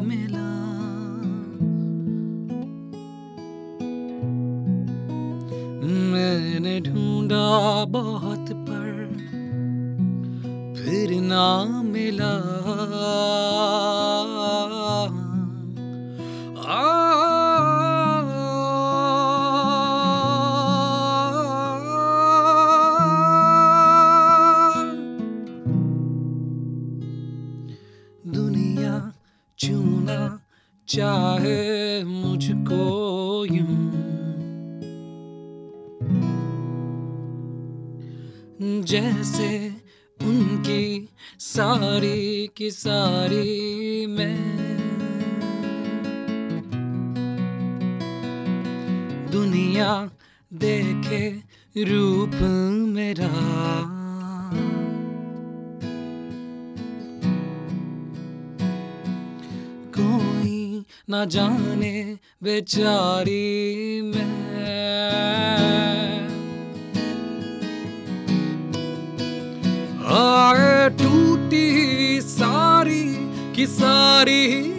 मिला मैंने ढूंढा बहुत पर फिर ना मिला। दुनिया चूना चाहे मुझको यूँ। जैसे उनकी सारी की सारी मैं दुनिया देखे रूप मेरा। ना जाने बेचारी मैं। टूटी सारी की सारी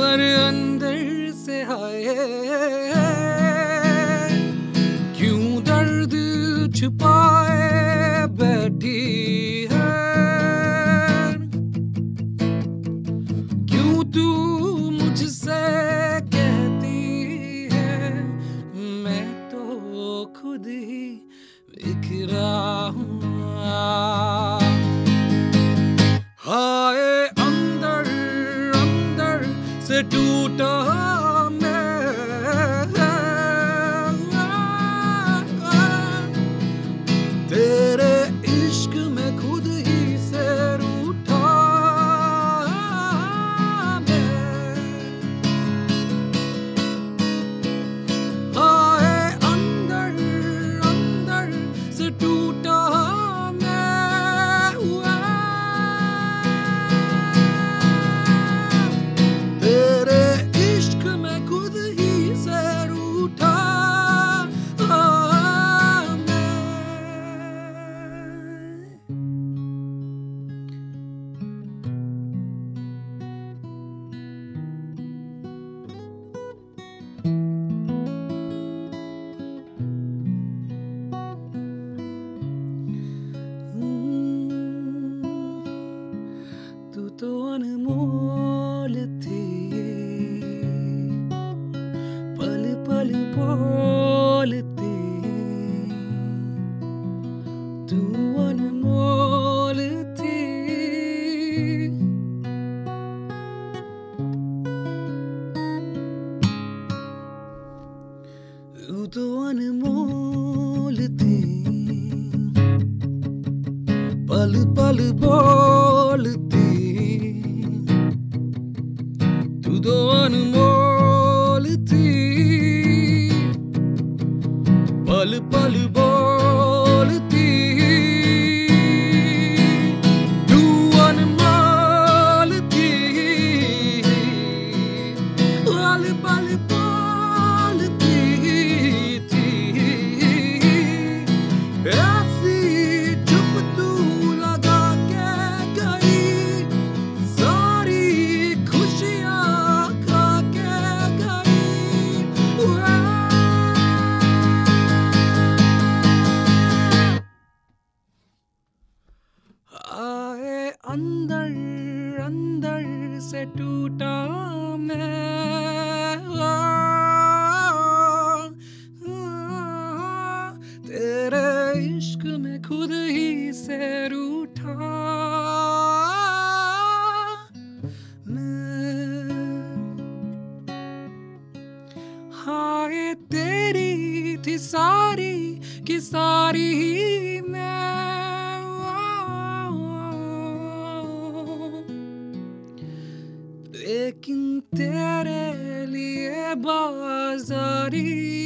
पर अंदर से आए क्यों दर्द छुपाए बैठी टूटा പോലത്തെ തൂവന പോലത്തെ തൂവന പോലത്തെ പല പല പോലത്തെ തൂതോന अंदर अंदर से टूटा मैं। तेरे इश्क में खुद ही से रूठा। हाय तेरी थी सारी की सारी ही मैं